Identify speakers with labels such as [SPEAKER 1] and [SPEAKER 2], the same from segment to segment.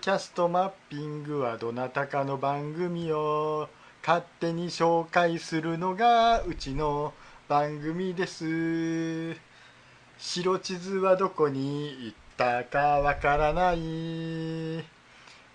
[SPEAKER 1] キャストマッピングはどなたかの番組を勝手に紹介するのがうちの番組です。白地図はどこに行ったかわからない。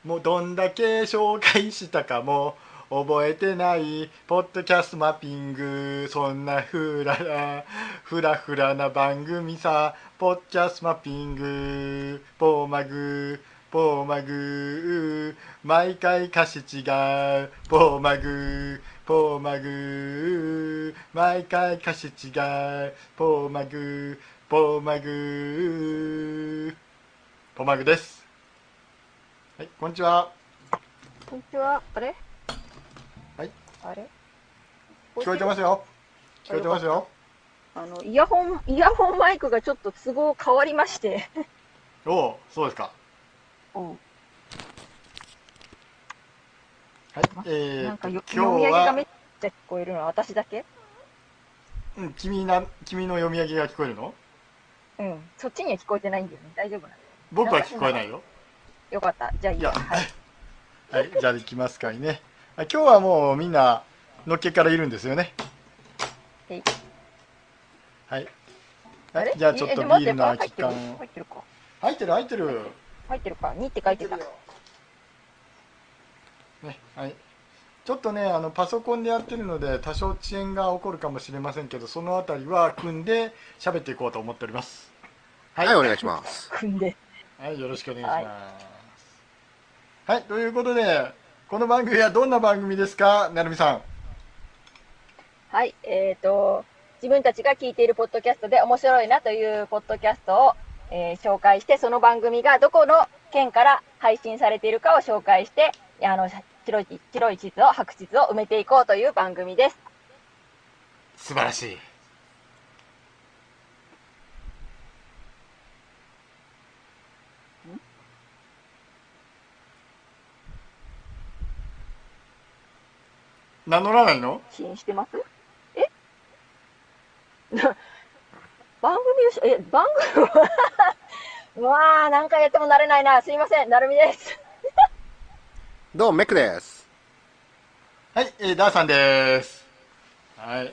[SPEAKER 1] もうどんだけ紹介したかも覚えてない。ポッドキャストマッピングそんなふららふらふらな番組さ。ポッドキャストマッピングポーマグポーマグ毎回歌詞違う。ポーマグポーマグ毎回歌詞違う。ポーマグポーマグポーマグです。はいこんにちは。
[SPEAKER 2] こんにちは。あれ？
[SPEAKER 1] はい。
[SPEAKER 2] あれ？
[SPEAKER 1] 聞こえてますよ。聞こえてますよ。
[SPEAKER 2] あの、イヤホン、イヤホンマイクがちょっと都合変わりまして。
[SPEAKER 1] おおそうですか。
[SPEAKER 2] うん。
[SPEAKER 1] はいえーと
[SPEAKER 2] なんか読み上げがめっちゃ聞こえるのは私だけ？
[SPEAKER 1] うん君な君の読み上げが聞こえるの？
[SPEAKER 2] うん。そっちには聞こえてないんだよね。大丈夫なの
[SPEAKER 1] 僕は聞こえないよ。
[SPEAKER 2] よかった。じゃあいいや。はい。
[SPEAKER 1] はい。じゃあ行きますかいね。あ今日はもうみんなのっけからいるんですよね。
[SPEAKER 2] はい。
[SPEAKER 1] はい。はいじゃあちょっとビールの空き缶
[SPEAKER 2] 入ってる？
[SPEAKER 1] 入ってる入ってる
[SPEAKER 2] 入ってるか？2って書いてた。
[SPEAKER 1] ねはいちょっとねあのパソコンでやってるので多少遅延が起こるかもしれませんけどそのあたりは組んで喋っていこうと思っておりますは
[SPEAKER 3] はい、お願いします。
[SPEAKER 2] 組んで。
[SPEAKER 1] はい、よろしくお願いします。はい、ということで、この番組はどんな番組ですか、なるみさん。
[SPEAKER 2] はい。えっ、と、自分たちが聞いているポッドキャストで面白いなというポッドキャストを、えー紹介して、その番組がどこの県から配信されているかを紹介して、あの、白い、白い地図を、白地図を埋めていこうという番組です。
[SPEAKER 1] 素晴らしい。名乗らないの？
[SPEAKER 2] 支援してます？え？番組をし、え、番組う わあ、何回やっても慣れないな。すいません、なるみです。
[SPEAKER 3] どうも、メックです。
[SPEAKER 1] はい、えー、ダーさんです。はい。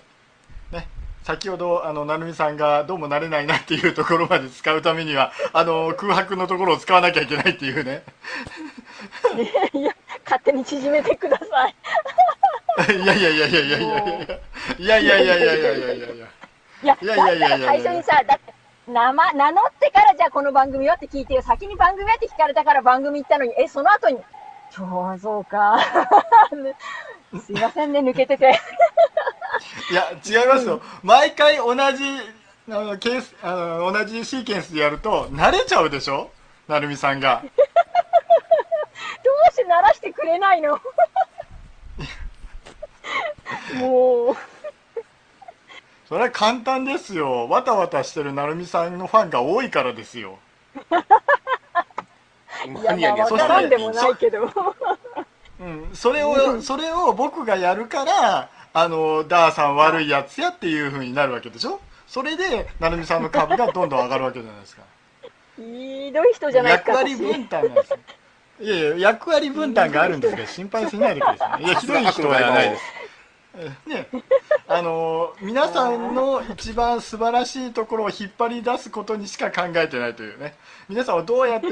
[SPEAKER 1] ね、先ほど、あの、なるみさんがどうも慣れないなっていうところまで使うためには、あの、空白のところを使わなきゃいけないっていうね。
[SPEAKER 2] いや、勝手に縮めてください。
[SPEAKER 1] いやいやいやいやいやいやいやいやいやいやいやいやいやいやいやいや
[SPEAKER 2] いや、
[SPEAKER 1] いやいや
[SPEAKER 2] 最初にさ、だって、名前、名乗ってからじゃあこの番組はって聞いてよ。先に番組はって聞かれたから番組行ったのに、え、その後に、そう、そうか。すいませんね、抜けてて。
[SPEAKER 1] いや違いますよ毎回同じあのケースあの同じシーケンスでやると慣れちゃうでしょ？なるみさんが
[SPEAKER 2] どうして鳴らしてくれないの？もう、
[SPEAKER 1] それは簡単ですよわたわたしてるなるみさんのファンが多いからですよ
[SPEAKER 2] いや、まあ、わ
[SPEAKER 1] そ
[SPEAKER 2] でもないけど。
[SPEAKER 1] うん、それを、それを僕がやるから、あの、ダーさん悪いやつやっていう風になるわけでしょ？それで、なるみさんの株がどんどん上がるわけじゃないですか。
[SPEAKER 2] ひどい人じゃないです
[SPEAKER 1] 役
[SPEAKER 2] か、
[SPEAKER 1] 割分担なんですよ。いやいや、役割分担があるんですから、心配しないでください。いや、ひどい人はないです。ね、あの皆さんの一番素晴らしいところを引っ張り出すことにしか考えてないというね皆さんをどうやって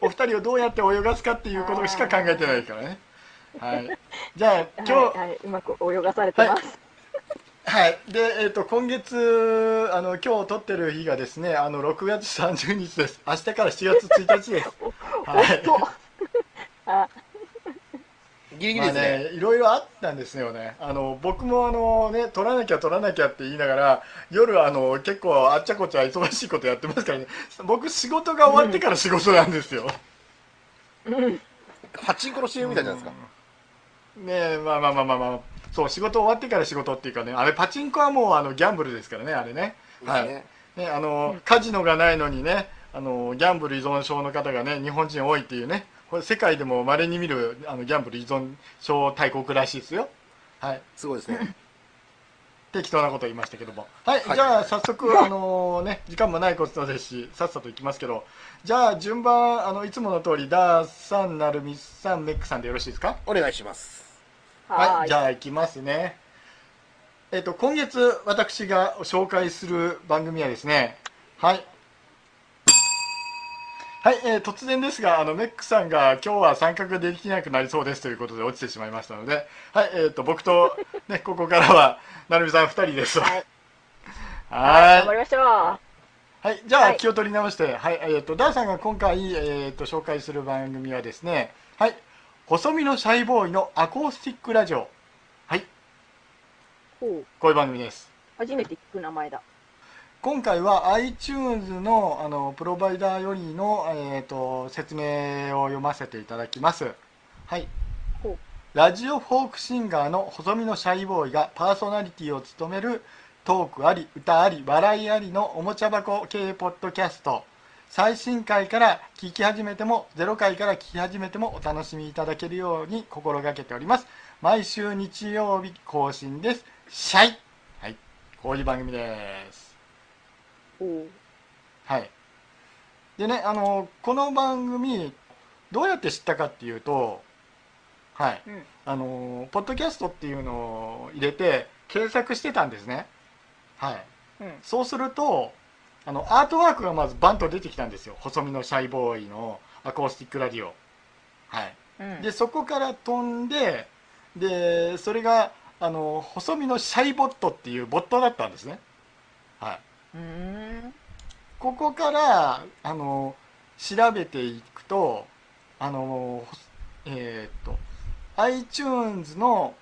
[SPEAKER 1] お二人をどうやって泳がすかっていうことしか考えてないからねはいじゃあ今日
[SPEAKER 2] はい、はい、うまく泳がされてます。
[SPEAKER 1] はい。で、えっ、と、今月、あの、今日撮ってる日がですね、あの、6月30日です。明日から7月1日です。はい。
[SPEAKER 2] あ、
[SPEAKER 3] ギリギ
[SPEAKER 1] まあ
[SPEAKER 3] リですね。
[SPEAKER 1] ね、いろいろあったんですよね。あの、僕もあのね、撮らなきゃ撮らなきゃって言いながら、夜あの、結構あっちゃこっちゃ忙しいことやってますからね。僕仕事が終わってから仕事なんですよ。
[SPEAKER 2] うん。
[SPEAKER 3] パチンコの CM みたいじゃないですか。
[SPEAKER 1] ねえ、まあまあまあまあまあ。そう、仕事終わってから仕事っていうかね、あれパチンコはもうあの、ギャンブルですからね、あれね。はい。
[SPEAKER 3] ね
[SPEAKER 1] ね、あの、カジノがないのにね、あの、ギャンブル依存症の方がね、日本人多いっていうね、これ世界でも稀に見る、あの、ギャンブル依存症大国らしいですよ。はい。
[SPEAKER 3] すごいですね。
[SPEAKER 1] 適当なこと言いましたけどもはい、
[SPEAKER 3] はい
[SPEAKER 1] じゃあ早速あのね時間もないことですしさっさといきますけどじゃあ順番あのいつもの通りダーさんなるみさんメックさんでよろしいですか？
[SPEAKER 3] お願いします。
[SPEAKER 1] はい、じ
[SPEAKER 2] ゃ
[SPEAKER 1] ゃあ行きますね。えっと、今月私が紹介する番組はですね、はい。はい、えー突然ですが、あの、メックさんが今日は参加ができなくなりそうですということで落ちてしまいましたので、はい、えっ、と、僕と、ね、ここからは、なるみさん二人です。
[SPEAKER 2] はい。
[SPEAKER 1] はい
[SPEAKER 2] 頑張りましょう。
[SPEAKER 1] はい、じゃあ、
[SPEAKER 2] はい
[SPEAKER 1] 気を取り直して、はい、えっ、と、ダーさんが今回、えっ、と、紹介する番組はですね、はい、細身のシャイボーイのアコースティックラジオ。はい。こういう番組です。
[SPEAKER 2] 初めて聞く名前だ。
[SPEAKER 1] 今回は iTunes のあのプロバイダーよりの、えー、と説明を読ませていただきます。はい。ラジオフォークシンガーの細身のシャイボーイがパーソナリティを務めるトークあり、歌あり、笑いありのおもちゃ箱系ポッドキャスト。最新回から聞き始めても、0回から聞き始めてもお楽しみいただけるように心がけております。毎週日曜日更新です。シャイはい。こういう番組です。はい。でね、あの、この番組、どうやって知ったかっていうと、はい。
[SPEAKER 2] うん。
[SPEAKER 1] あの、ポッドキャストっていうのを入れて、検索してたんですね。はい。
[SPEAKER 2] うん。
[SPEAKER 1] そうすると、あの、アートワークがまずバンと出てきたんですよ。細身のシャイボーイのアコースティックラディオ。はい。
[SPEAKER 2] うん。
[SPEAKER 1] で、そこから飛んで、で、それが、あの、細身のシャイボットっていうボットだったんですね。はい。ここからあの調べていくとあのえーっと iTunes の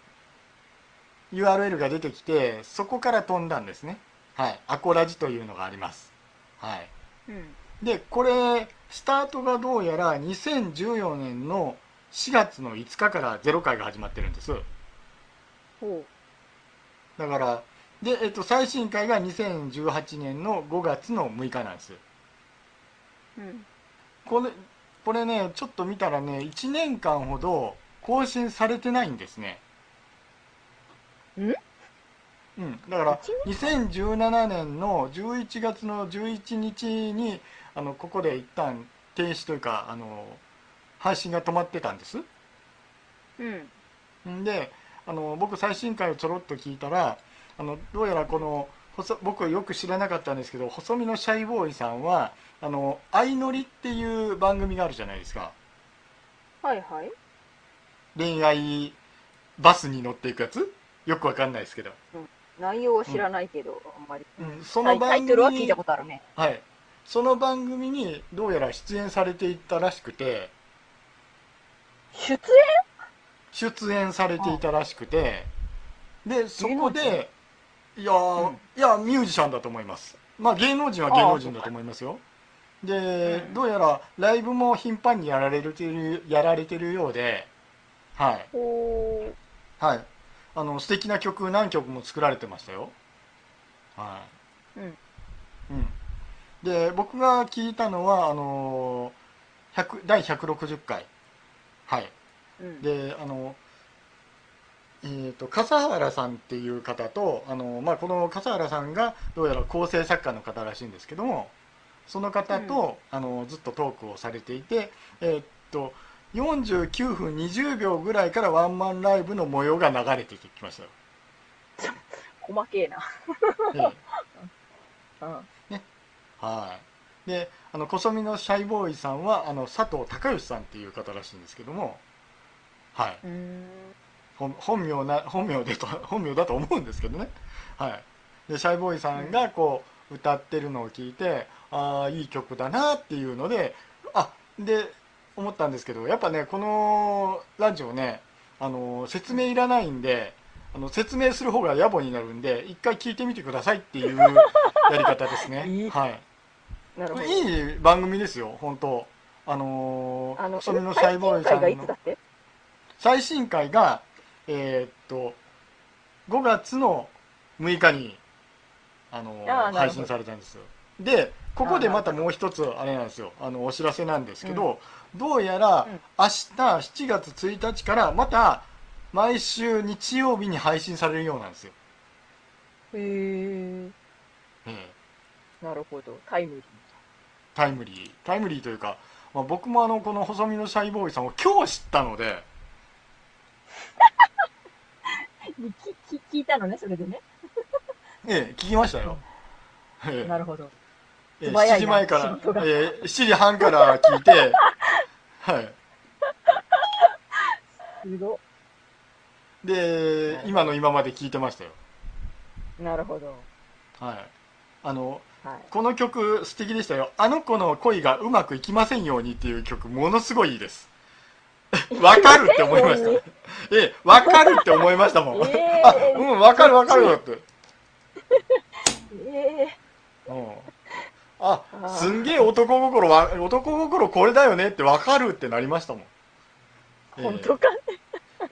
[SPEAKER 1] URL が出てきてそこから飛んだんですね。はい。アコラジというのがあります。はい。
[SPEAKER 2] うん。
[SPEAKER 1] でこれスタートがどうやら2014年の4月の5日から0回が始まってるんです。
[SPEAKER 2] ほ
[SPEAKER 1] だからで、えっと、最新回が2018年の5月の6日なんです
[SPEAKER 2] う。うん。
[SPEAKER 1] これこれねちょっと見たらね1年間ほど更新されてないんですね
[SPEAKER 2] ん？
[SPEAKER 1] うんだから2017年？の11月の11日にあのここで一旦停止というかあの配信が止まってたんです
[SPEAKER 2] うん。
[SPEAKER 1] んであの僕最新回をちょろっと聞いたらあのどうやらこの細僕はよく知らなかったんですけど細身のシャイボーイさんはあの相乗りっていう番組があるじゃないですか。
[SPEAKER 2] はいはい。
[SPEAKER 1] 恋愛バスに乗っていくやつ？よくわかんないですけど、
[SPEAKER 2] 内容は知らないけど、あんまり。
[SPEAKER 1] うん、その番組
[SPEAKER 2] イトルは聞いたことあるね。
[SPEAKER 1] はい。その番組にどうやら出演されていったらしくて。
[SPEAKER 2] 出演？
[SPEAKER 1] 出演されていたらしくて。でそこでいやー、
[SPEAKER 2] うん。
[SPEAKER 1] いやミュージシャンだと思います。まあ芸能人は芸能人だと思いますよ。で、
[SPEAKER 2] うん。
[SPEAKER 1] どうやらライブも頻繁にやられてるやられてるようではい。
[SPEAKER 2] ほ
[SPEAKER 1] はい。あの素敵な曲何曲も作られてましたよ。はい。
[SPEAKER 2] うん。
[SPEAKER 1] うん。で僕が聞いたのはあの100第160回。はい。
[SPEAKER 2] うん。
[SPEAKER 1] であのえー、と笠原さんっていう方とあの、まあ、この笠原さんがどうやら構成作家の方らしいんですけどもその方と、あのずっとトークをされていて、えーっと49分20秒ぐらいからワンマンライブの模様が流れてきましたよ、
[SPEAKER 2] 細けえな。
[SPEAKER 1] ええ
[SPEAKER 2] うん。
[SPEAKER 1] はいであの細身のシャイボーイさんはあの佐藤孝義さんっていう方らしいんですけどもはいう
[SPEAKER 2] ーん。
[SPEAKER 1] 本本名な本名でと 本名だと思うんですけどね。はい。でシャイボーイさんがこう歌ってるのを聞いてああいい曲だなっていうのであで思ったんですけどやっぱねこのラジオねあの説明いらないんであの説明する方が野暮になるんで一回聞いてみてくださいっていう やり方ですね。はい。
[SPEAKER 2] なるほど。
[SPEAKER 1] いい番組ですよ本当。あの
[SPEAKER 2] あの、
[SPEAKER 1] 細身のシャイボーイさんの
[SPEAKER 2] 最新回が
[SPEAKER 1] えーっと5月の6日にあの配信されたんですよ。でここでまたもう一つあれなんですよ。あのお知らせなんですけど、どうやら
[SPEAKER 2] うん。
[SPEAKER 1] 明日7月1日からまた毎週日曜日に配信されるようなんですよ。
[SPEAKER 2] へえ。
[SPEAKER 1] ええ。
[SPEAKER 2] なるほど。タイムリー。
[SPEAKER 1] タイムリー。タイムリーというか、まあ、僕もあのこの細身のシャイボーイさんを今日知ったので
[SPEAKER 2] きき聞いたのね、それでね。
[SPEAKER 1] ええ聞きましたよ、ええ
[SPEAKER 2] なるほど。
[SPEAKER 1] ええ7
[SPEAKER 2] 素早いな
[SPEAKER 1] 時前から、
[SPEAKER 2] 仕事が
[SPEAKER 1] ええ7時半から聞いて はい
[SPEAKER 2] すご
[SPEAKER 1] で今の今まで聞いてましたよ
[SPEAKER 2] い。なるほど。
[SPEAKER 1] はいあの
[SPEAKER 2] はい。
[SPEAKER 1] この曲素敵でしたよ「あの子の恋がうまくいきませんように」っていう曲ものすごいいいです わかるって思いました。ええわかるって思いましたもん、
[SPEAKER 2] え
[SPEAKER 1] あうんわかるわかるって。
[SPEAKER 2] え
[SPEAKER 1] うん。あすんげえ男心は男心これだよねってわかるってなりましたもん。
[SPEAKER 2] え本当か？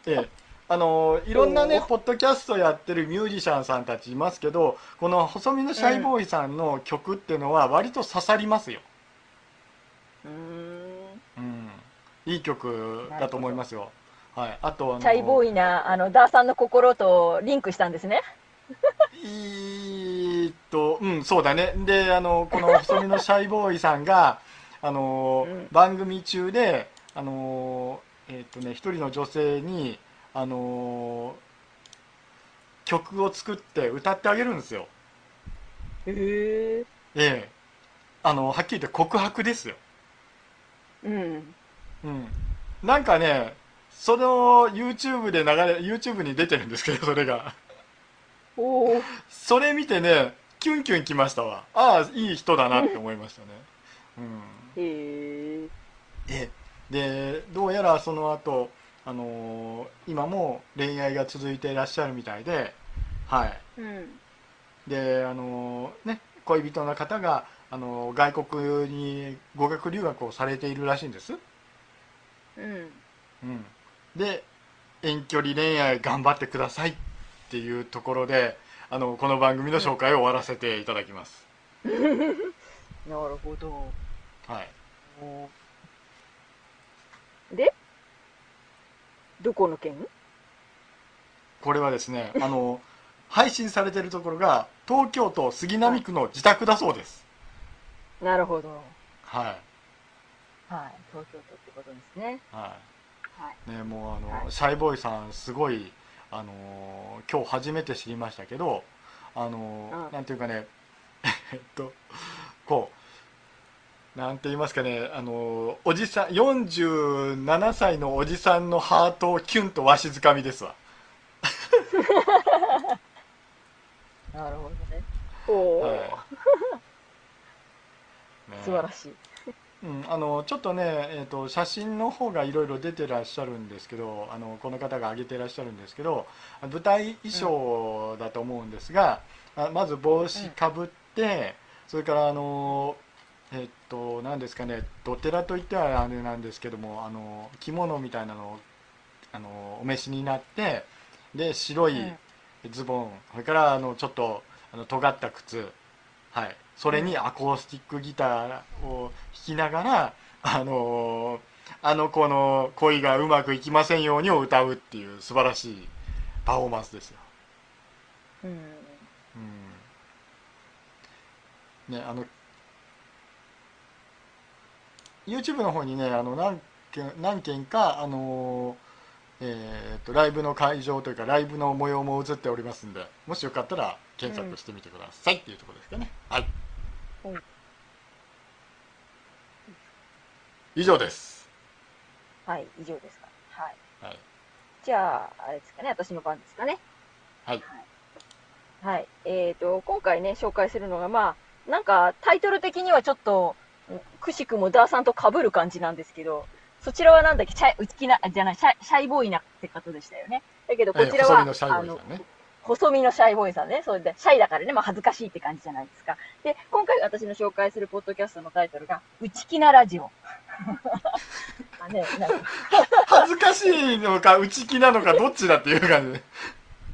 [SPEAKER 1] ええあのいろんなねポッドキャストやってるミュージシャンさんたちいますけどこの細身のシャイボーイさんの曲っていうのは割と刺さりますよ。うん、いい曲だと思いますよ。はい。あとあの
[SPEAKER 2] チャイボーイな、あの、ダーさんの心とリンクしたんですね。
[SPEAKER 1] えーっとうんそうだね。であのこの細身のシャイボーイさんがあの、
[SPEAKER 2] うん。
[SPEAKER 1] 番組中であのえーっとね一人の女性にあの曲を作って歌ってあげるんですよ。
[SPEAKER 2] へえ。
[SPEAKER 1] ええ。あのはっきり言って告白ですよ。
[SPEAKER 2] うん。
[SPEAKER 1] うん。なんかねその YouTube で流れ YouTube に出てるんですけどそれが。
[SPEAKER 2] おお。
[SPEAKER 1] それ見てねキュンキュンきましたわ。ああいい人だなって思いましたね。うん。
[SPEAKER 2] へえ。
[SPEAKER 1] えでどうやらその後あのー今も恋愛が続いていらっしゃるみたいではい。
[SPEAKER 2] うん。
[SPEAKER 1] であのーね恋人の方が、あのー外国に語学留学をされているらしいんです、
[SPEAKER 2] うん。
[SPEAKER 1] うん、で遠距離恋愛頑張ってくださいっていうところであのこの番組の紹介を終わらせていただきます、
[SPEAKER 2] なるほど。
[SPEAKER 1] はい。
[SPEAKER 2] おで？どこの県
[SPEAKER 1] これはですねあの配信されているところが東京都杉並区の自宅だそうです。
[SPEAKER 2] なるほど。
[SPEAKER 1] はい
[SPEAKER 2] はい。東京都ってことですね。
[SPEAKER 1] は
[SPEAKER 2] はい。
[SPEAKER 1] いねもうあの、
[SPEAKER 2] はい
[SPEAKER 1] シャイボーイさんすごいあのー今日初めて知りましたけどあのー
[SPEAKER 2] うん
[SPEAKER 1] なんていうかね えっとこうなんて言いますかねあのーおじさん47歳のおじさんのハートをキュンとわしづかみですわ
[SPEAKER 2] なるほどね。おお、
[SPEAKER 1] はい ね
[SPEAKER 2] 素晴らしい。
[SPEAKER 1] うん、あのちょっとね、えー、と写真の方がいろいろ出てらっしゃるんですけどあのこの方が上げてらっしゃるんですけど舞台衣装だと思うんですが、あまず帽子かぶって、それからあのえっ、と何ですかねドテラといってはあれなんですけどもあの着物みたいなのをあのお召しになってで白い。ズボン、それからあのちょっとあの尖った靴はい、それにアコースティックギターを弾きながら、あのーあの子の恋がうまくいきませんようにを歌うっていう素晴らしいパフォーマンスですよ。
[SPEAKER 2] うん。
[SPEAKER 1] うん、ねあの YouTube の方にねあの何件何件かあのーえーとライブの会場というかライブの模様も映っておりますんでもしよかったら検索してみてくださいっていうところですかね、はい、
[SPEAKER 2] うん
[SPEAKER 1] 以上です
[SPEAKER 2] はい、以上ですか。はい。
[SPEAKER 1] はい
[SPEAKER 2] じゃあ、あれですかね、私の番ですかね。
[SPEAKER 1] はい
[SPEAKER 2] はい。えっ、と、今回ね、紹介するのが、まあ、なんか、タイトル的にはちょっと、くしくもダーさんと被る感じなんですけど、そちらはなんだっけ、シャイ、内気な、あじゃない、シャイ、シャイボーイなって方でしたよね。だけど、こちらは、
[SPEAKER 1] えーのシャイボーイさんね
[SPEAKER 2] 細身のシャイボーイさんね。それで、シャイだからね、まあ恥ずかしいって感じじゃないですか。で、今回私の紹介するポッドキャストのタイトルが、内気なラジオ。あね、なんか
[SPEAKER 1] 恥ずかしいのか内気なのかどっちだっていう感じで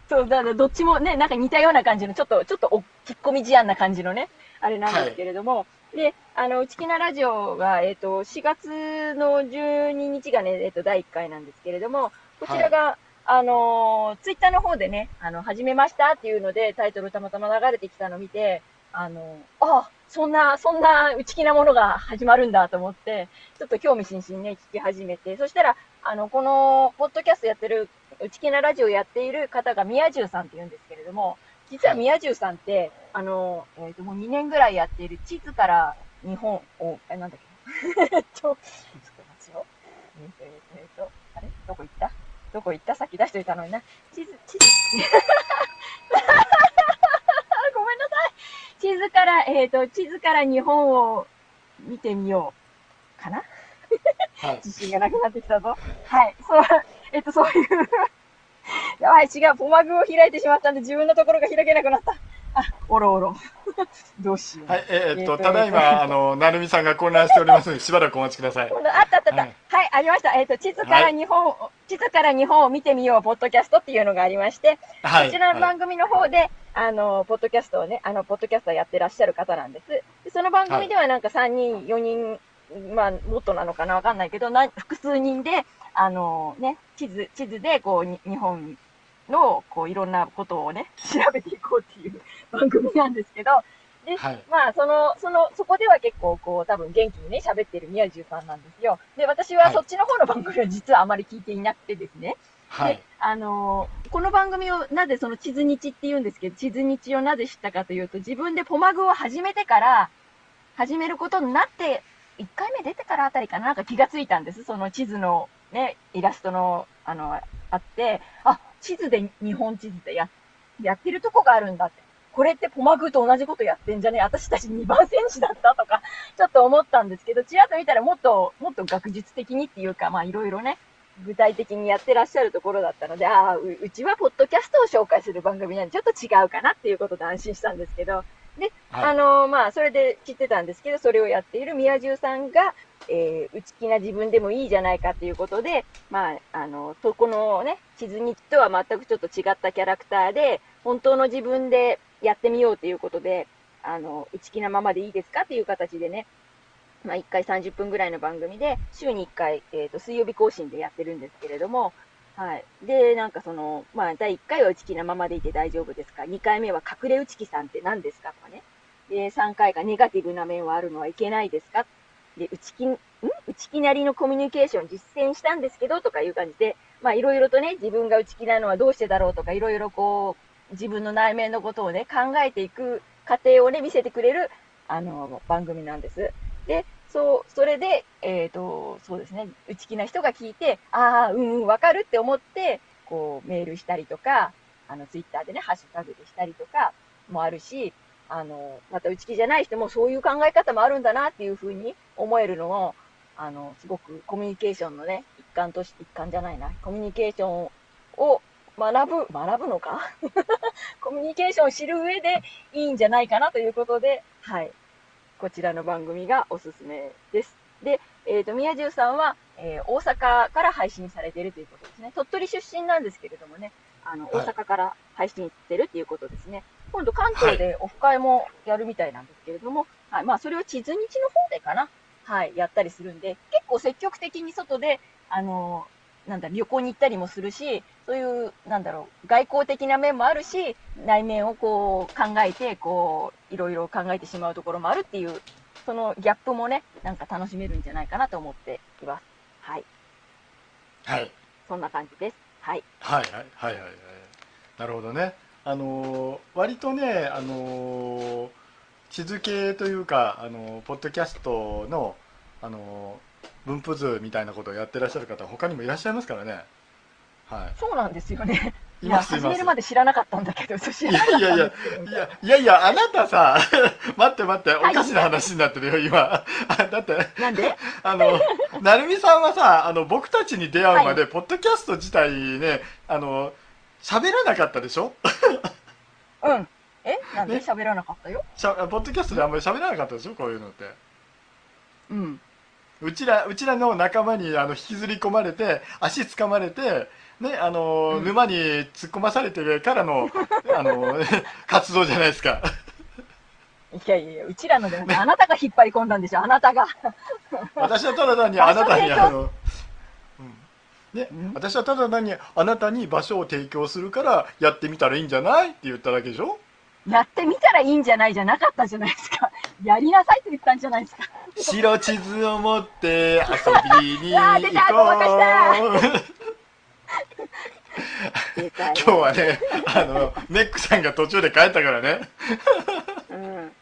[SPEAKER 2] そう、だからどっちもね、なんか似たような感じの、ちょっと、ちょっとお、きっこみ思案な感じのね、あれなんですけれども、で、あの、内気なラジオが、えっ、と、4月の12日がね、えっ、と、第1回なんですけれども、こちらが、あのツイッターの方でね、あの、始めましたっていうので、タイトルたまたま流れてきたのを見て、あのあ、そんな、そんな内気なものが始まるんだと思って、ちょっと興味津々ね、聞き始めて、そしたら、あの、この、ポッドキャストやってる、内気なラジオやっている方が宮中さんって言うんですけれども、実は宮中さんって、あの、えっ、と、もう2年ぐらいやっている地図から日本を、え、なんだっけ？えっと、ちょっと待つよ。えっ、と、えっ、と、えっ、と、あれ？どこ行った？どこ行った？さっき出しといたのにな。地図、地図。ごめんなさい。地図から、えっ、と、地図から日本を見てみよう。かな
[SPEAKER 1] はい。
[SPEAKER 2] 自信がなくなってきたぞ。はい。そう、えっと、そういう。やばい、違う。ポマグを開いてしまったんで、自分のところが開けなくなった。あ、おろおろ。どうしよう。
[SPEAKER 1] はい、えーっと、
[SPEAKER 2] えーと
[SPEAKER 1] ただいま、あの、なるみさんが混乱しておりますので、しばらくお待ちください。
[SPEAKER 2] あったあったあった。
[SPEAKER 1] は
[SPEAKER 2] はいい、ありました。えっ、と、地図から日本を、地図から日本を見てみよう、ポッドキャストっていうのがありまして、
[SPEAKER 1] はい。
[SPEAKER 2] こちらの
[SPEAKER 1] はい
[SPEAKER 2] 番組の方で、あの、ポッドキャストをね、あの、ポッドキャストをやってらっしゃる方なんです。でその番組ではなんか3人、4人、まあ、もっとなのかなわかんないけど、な複数人で、あのね、地図、地図で、こう、に日本の、こう、いろんなことをね、調べていこうっていう番組なんですけど、で、
[SPEAKER 1] はい
[SPEAKER 2] まあ、その、その、そこでは結構、こう、多分元気にね、喋ってる宮中さんなんですよ。で、私は
[SPEAKER 1] はい
[SPEAKER 2] そっちの方の番組は実はあまり聞いていなくてですね。
[SPEAKER 1] はい
[SPEAKER 2] で。、あのーこの番組をなぜその地図日って言うんですけど、地図日をなぜ知ったかというと、自分でポマグを始めてから、始めることになって、1回目出てからあたりかな、なんか気がついたんです。その地図のね、イラストの、あの、あって、あ、地図で、日本地図でや、やってるとこがあるんだって。これってポマグと同じことやってんじゃね？私たち2番戦士だったとか、ちょっと思ったんですけど、ちらっと見たらもっと、もっと学術的にっていうか、まあいろいろね、具体的にやってらっしゃるところだったので、ああ、ううちはポッドキャストを紹介する番組なんでちょっと違うかなっていうことで安心したんですけど、で、
[SPEAKER 1] はい。
[SPEAKER 2] あのーまあ、それで知ってたんですけど、それをやっている宮中さんが、えー、内気な自分でもいいじゃないかっていうことで、まあ、あの、そこのね、地図日とは全くちょっと違ったキャラクターで、本当の自分でやってみようということで、あの、内気なままでいいですかっていう形でね、まあ、1回30分ぐらいの番組で、週に1回、えっ、と、水曜日更新でやってるんですけれども、はい。で、なんかその、まあ、第1回は内気なままでいて大丈夫ですか ?2 回目は隠れ内気さんって何ですかとかね。で、3回がネガティブな面はあるのはいけないですか？で、内気、ん？内気なりのコミュニケーション実践したんですけど、とかいう感じで、まあ、いろいろとね、自分が内気なのはどうしてだろうとか、いろいろこう、自分の内面のことをね、考えていく過程をね、見せてくれる、あの、番組なんです。で、そう、それで、えっ、と、そうですね、内気な人が聞いて、ああ、うんうん、わかるって思って、こう、メールしたりとか、あの、ツイッターでね、ハッシュタグでしたりとかもあるし、あの、また内気じゃない人もそういう考え方もあるんだなっていうふうに思えるのも、あの、すごくコミュニケーションのね、一環として、一環じゃないな、コミュニケーションを学ぶ、学ぶのか？コミュニケーションを知る上でいいんじゃないかなということで、はい。こちらの番組がおすすめです。で、えっ、と、宮中さんは、えー大阪から配信されているということですね。鳥取出身なんですけれどもね、あの、
[SPEAKER 1] はい
[SPEAKER 2] 大阪から配信してるっていうことですね。今度関東でオフ会もやるみたいなんですけれども、はい、まあ、それを地図日の方でかな、はい、やったりするんで、結構積極的に外で、あのなんだ、旅行に行ったりもするし、そういう、なんだろう、外交的な面もあるし、内面をこう考えて、こう、いろいろ考えてしまうところもあるっていう、そのギャップもね、なんか楽しめるんじゃないかなと思っています。はい。
[SPEAKER 1] はい。
[SPEAKER 2] そんな感じです。はい。
[SPEAKER 1] はいはいはいはいはいなるほどねあのー割とねあのー地図系というかあのーポッドキャストのあのー分布図みたいなことをやってらっしゃる方他にもいらっしゃいますからね。は
[SPEAKER 2] そうなんですよね。
[SPEAKER 1] いい
[SPEAKER 2] いや、始めるまで知らなかったんだけど、そう知らなかったんですけど。
[SPEAKER 1] いやいやいやあなたさ 待って待ってお
[SPEAKER 2] はい。
[SPEAKER 1] かしな話になってるよ今。あ だって
[SPEAKER 2] なんで？
[SPEAKER 1] あの、なるみさんはさ、あの、僕たちに出会うまで、ポッドキャスト自体ね、あの、喋らなかったでしょ？
[SPEAKER 2] うん。え？なんで？
[SPEAKER 1] ね。
[SPEAKER 2] 喋らなかったよ。
[SPEAKER 1] しゃポッドキャストであんまり喋らなかったでしょ？こういうのって。
[SPEAKER 2] うん。
[SPEAKER 1] うちら、うちらの仲間にあの引きずり込まれて、足掴まれて、ね、あの、
[SPEAKER 2] うん
[SPEAKER 1] 沼に突っ込まされてからの、あの、活動じゃないですか。
[SPEAKER 2] いやいやうちらのではなくてあなたが引っ張り込んだんでしょ、あなたが。
[SPEAKER 1] 私はただ単にあなたに、あの、うん。ね
[SPEAKER 2] うん
[SPEAKER 1] 私はただ単にあなたに場所を提供するからやってみたらいいんじゃないって言っただけでしょ？
[SPEAKER 2] やってみたらいいんじゃないじゃなかったじゃないですか。やりなさいって言ったんじゃないですか。
[SPEAKER 1] 白地図を持って遊びに
[SPEAKER 2] あー出たごまか
[SPEAKER 1] 行こう 今日はねあのメックさんが途中で帰ったからね、
[SPEAKER 2] うん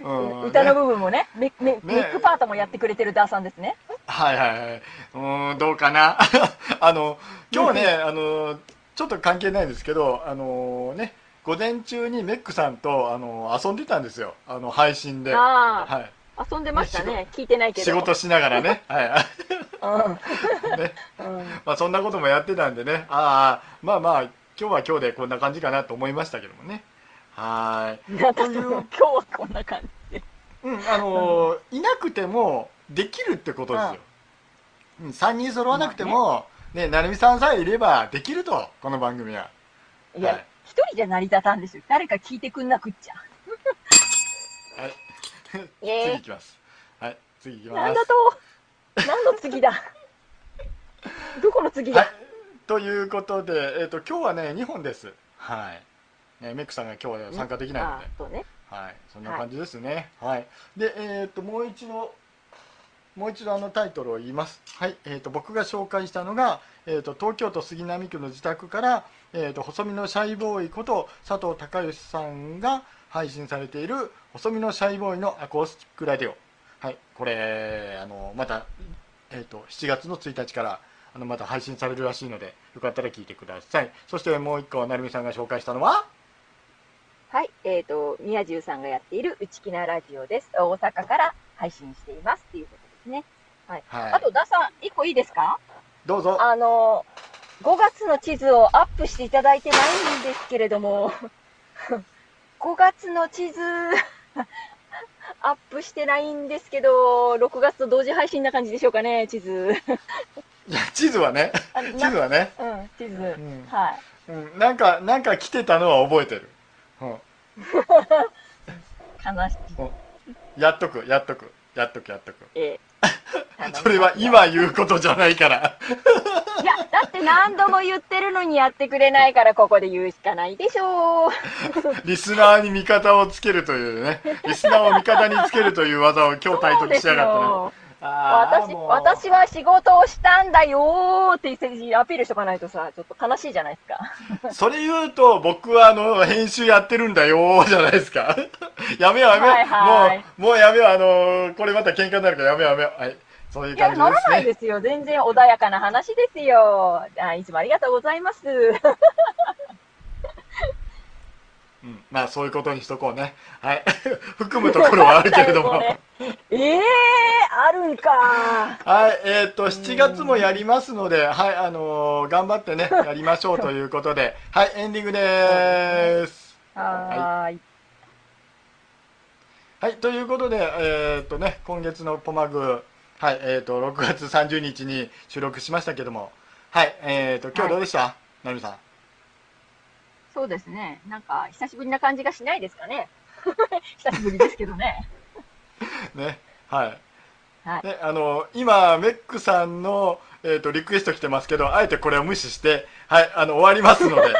[SPEAKER 1] うん
[SPEAKER 2] 歌の
[SPEAKER 1] ね
[SPEAKER 2] 部分もね、メメメックパートもやってくれてるダーさんですね。
[SPEAKER 1] はいはいはい。うーん、どうかな？あの、今日はね、あの、ちょっと関係ないんですけど、あのね、午前中にメックさんと、あの、遊んでたんですよ。あの、配信で。は
[SPEAKER 2] あ
[SPEAKER 1] い。
[SPEAKER 2] あ、遊んでましたね。聞いてないけど。
[SPEAKER 1] 仕事しながらね。はい。
[SPEAKER 2] うん。
[SPEAKER 1] ね。
[SPEAKER 2] うん。
[SPEAKER 1] まあ、そんなこともやってたんでね。ああ、まあまあ、今日は今日でこんな感じかなと思いましたけどもね。は
[SPEAKER 2] なんかその今日はこんな感じで。
[SPEAKER 1] い。うん、あのいなくても、できるってことですよ。うん、3人揃わなくても、ね、なるみさんさえいればできると、この番組は。
[SPEAKER 2] いや
[SPEAKER 1] はい、
[SPEAKER 2] 一人じゃ成り立たんですよ。誰か聞いてくんなくっちゃ。
[SPEAKER 1] はい。次いきます。はい、次いきます。
[SPEAKER 2] なんだと何の次だ どこの次だ、
[SPEAKER 1] はい。ということで、えっ、と、今日はね、2本です。はい。ね、メックさんが今日は参加できないので
[SPEAKER 2] あ、そうね。
[SPEAKER 1] はい。そんな感じですね。はい。で、えっ、と、もう一度、もう一度あのタイトルを言います。はい。えっ、と、僕が紹介したのが、えっ、と、東京都杉並区の自宅から、えっ、と、細身のシャイボーイこと佐藤孝義さんが配信されている、細身のシャイボーイのアコースティックラディオ。はい。これ、あの、また、えっ、と、7月の1日から、あの、また配信されるらしいので、よかったら聞いてください。そしてもう一個、なるみさんが紹介したのは、
[SPEAKER 2] はい。えっ、と、宮中さんがやっている内気なラジオです。大阪から配信していますっていうことですね。
[SPEAKER 1] はい。
[SPEAKER 2] あと、ダさん、一個いいですか？
[SPEAKER 1] どうぞ。
[SPEAKER 2] あの、5月の地図をアップしていただいてないんですけれども、5月の地図、アップしてないんですけど、6月と同時配信な感じでしょうかね、地図。
[SPEAKER 1] いや、地図はね、地図はね、
[SPEAKER 2] うん、地図。
[SPEAKER 1] ん
[SPEAKER 2] はい。
[SPEAKER 1] うん、なんか、なんか来てたのは覚えてる。うん、
[SPEAKER 2] 悲しい。
[SPEAKER 1] やっとく、やっとく、やっとく、やっとく。
[SPEAKER 2] ええ
[SPEAKER 1] それは今言うことじゃないから。
[SPEAKER 2] いや、だって何度も言ってるのにやってくれないから、ここで言うしかないでしょう。
[SPEAKER 1] リスナーに味方をつけるというね、リスナーを味方につけるという技を今日体得しやがったね。
[SPEAKER 2] 私、私は仕事をしたんだよーってアピールしとかないとさ、ちょっと悲しいじゃないですか。
[SPEAKER 1] それ言うと、僕はあの、編集やってるんだよーじゃないですか。やめようやめよう。
[SPEAKER 2] はいはい
[SPEAKER 1] もう、もうやめよう。あのーこれまた喧嘩になるからやめようやめよう。はい。そういう
[SPEAKER 2] いや、
[SPEAKER 1] 感じですね。
[SPEAKER 2] ならないですよ。全然穏やかな話ですよ。あいつもありがとうございます。
[SPEAKER 1] うん、まあそういうことにしとこうね。はい。含むところはあるけれども。
[SPEAKER 2] ええー、あるんか。
[SPEAKER 1] はい、えっ、と、7月もやりますので、はい、あのー頑張ってね、やりましょうということで、はい、エンディングでーす。
[SPEAKER 2] はーい。
[SPEAKER 1] はい、ということで、えっ、とね、今月のポマグ、はい、えっ、と、6月30日に収録しましたけども、はい、えっ、と、今日どうでした、なるみさん。
[SPEAKER 2] そうですね。なんか、久しぶりな感じがしないですかね。久しぶりですけどね。
[SPEAKER 1] ね、はい。
[SPEAKER 2] はい。
[SPEAKER 1] ね、あの今、メックさんの、えっ、と、リクエスト来てますけど、あえてこれを無視して、はい、あの、終わりますので、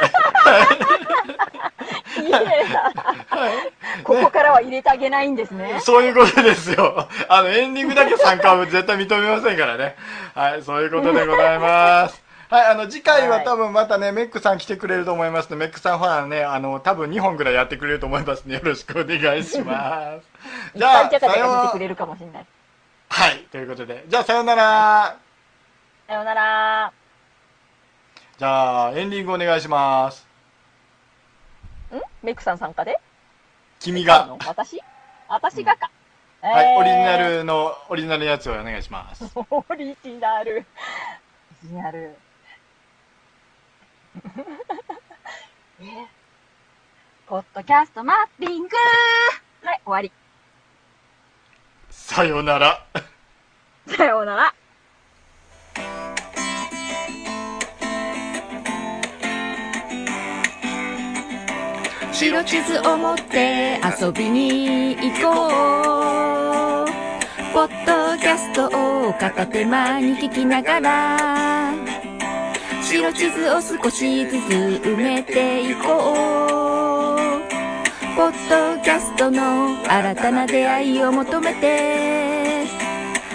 [SPEAKER 2] いいね。ここからは入れてあげないんですね。
[SPEAKER 1] そういうことですよ。あの、エンディングだけ参加は絶対認めませんからね。はい、そういうことでございます。はい、あの、次回は多分またね、メックさん来てくれると思いますので、メックさんファンね、あの、多分2本ぐらいやってくれると思いますので、よろしくお願いします。じゃあ、さよう
[SPEAKER 2] ゃか見てくれるかもしれない。
[SPEAKER 1] はい、ということで、じゃあ、さようなら。
[SPEAKER 2] さようなら。
[SPEAKER 1] じゃあ、エンディングお願いします。
[SPEAKER 2] ん？メイクさん参加で？
[SPEAKER 1] 君が。
[SPEAKER 2] 私？私がか。
[SPEAKER 1] はい、
[SPEAKER 2] えー
[SPEAKER 1] オリジナ。ルの、オリジナルのやつをお願いします。
[SPEAKER 2] オリジナル。オリジナル。えーポッドキャストマッピングはい、終わり。
[SPEAKER 1] さようなら。
[SPEAKER 2] さようなら。
[SPEAKER 4] 白地図を持って遊びに行こうポッドキャストを片手間に聞きながら
[SPEAKER 2] 白地図を少しずつ埋めていこう。ポッドキャストの新たな出会いを求めて。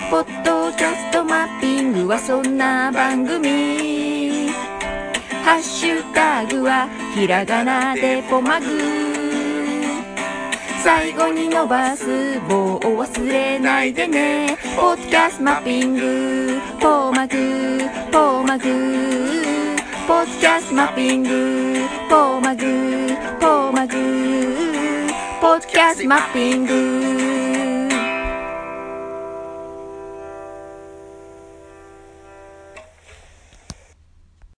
[SPEAKER 2] ポッドキャストマッピングはそんな番組。ハッシュタグはひらがなでポマグ。最後に伸ばす棒を忘れないでね。ポッドキャストマッピング。ポーマグ。ポーマグ。ポッドキャストマッピング。ポーマグ。ポーマグ。ポッドキャストマッピング。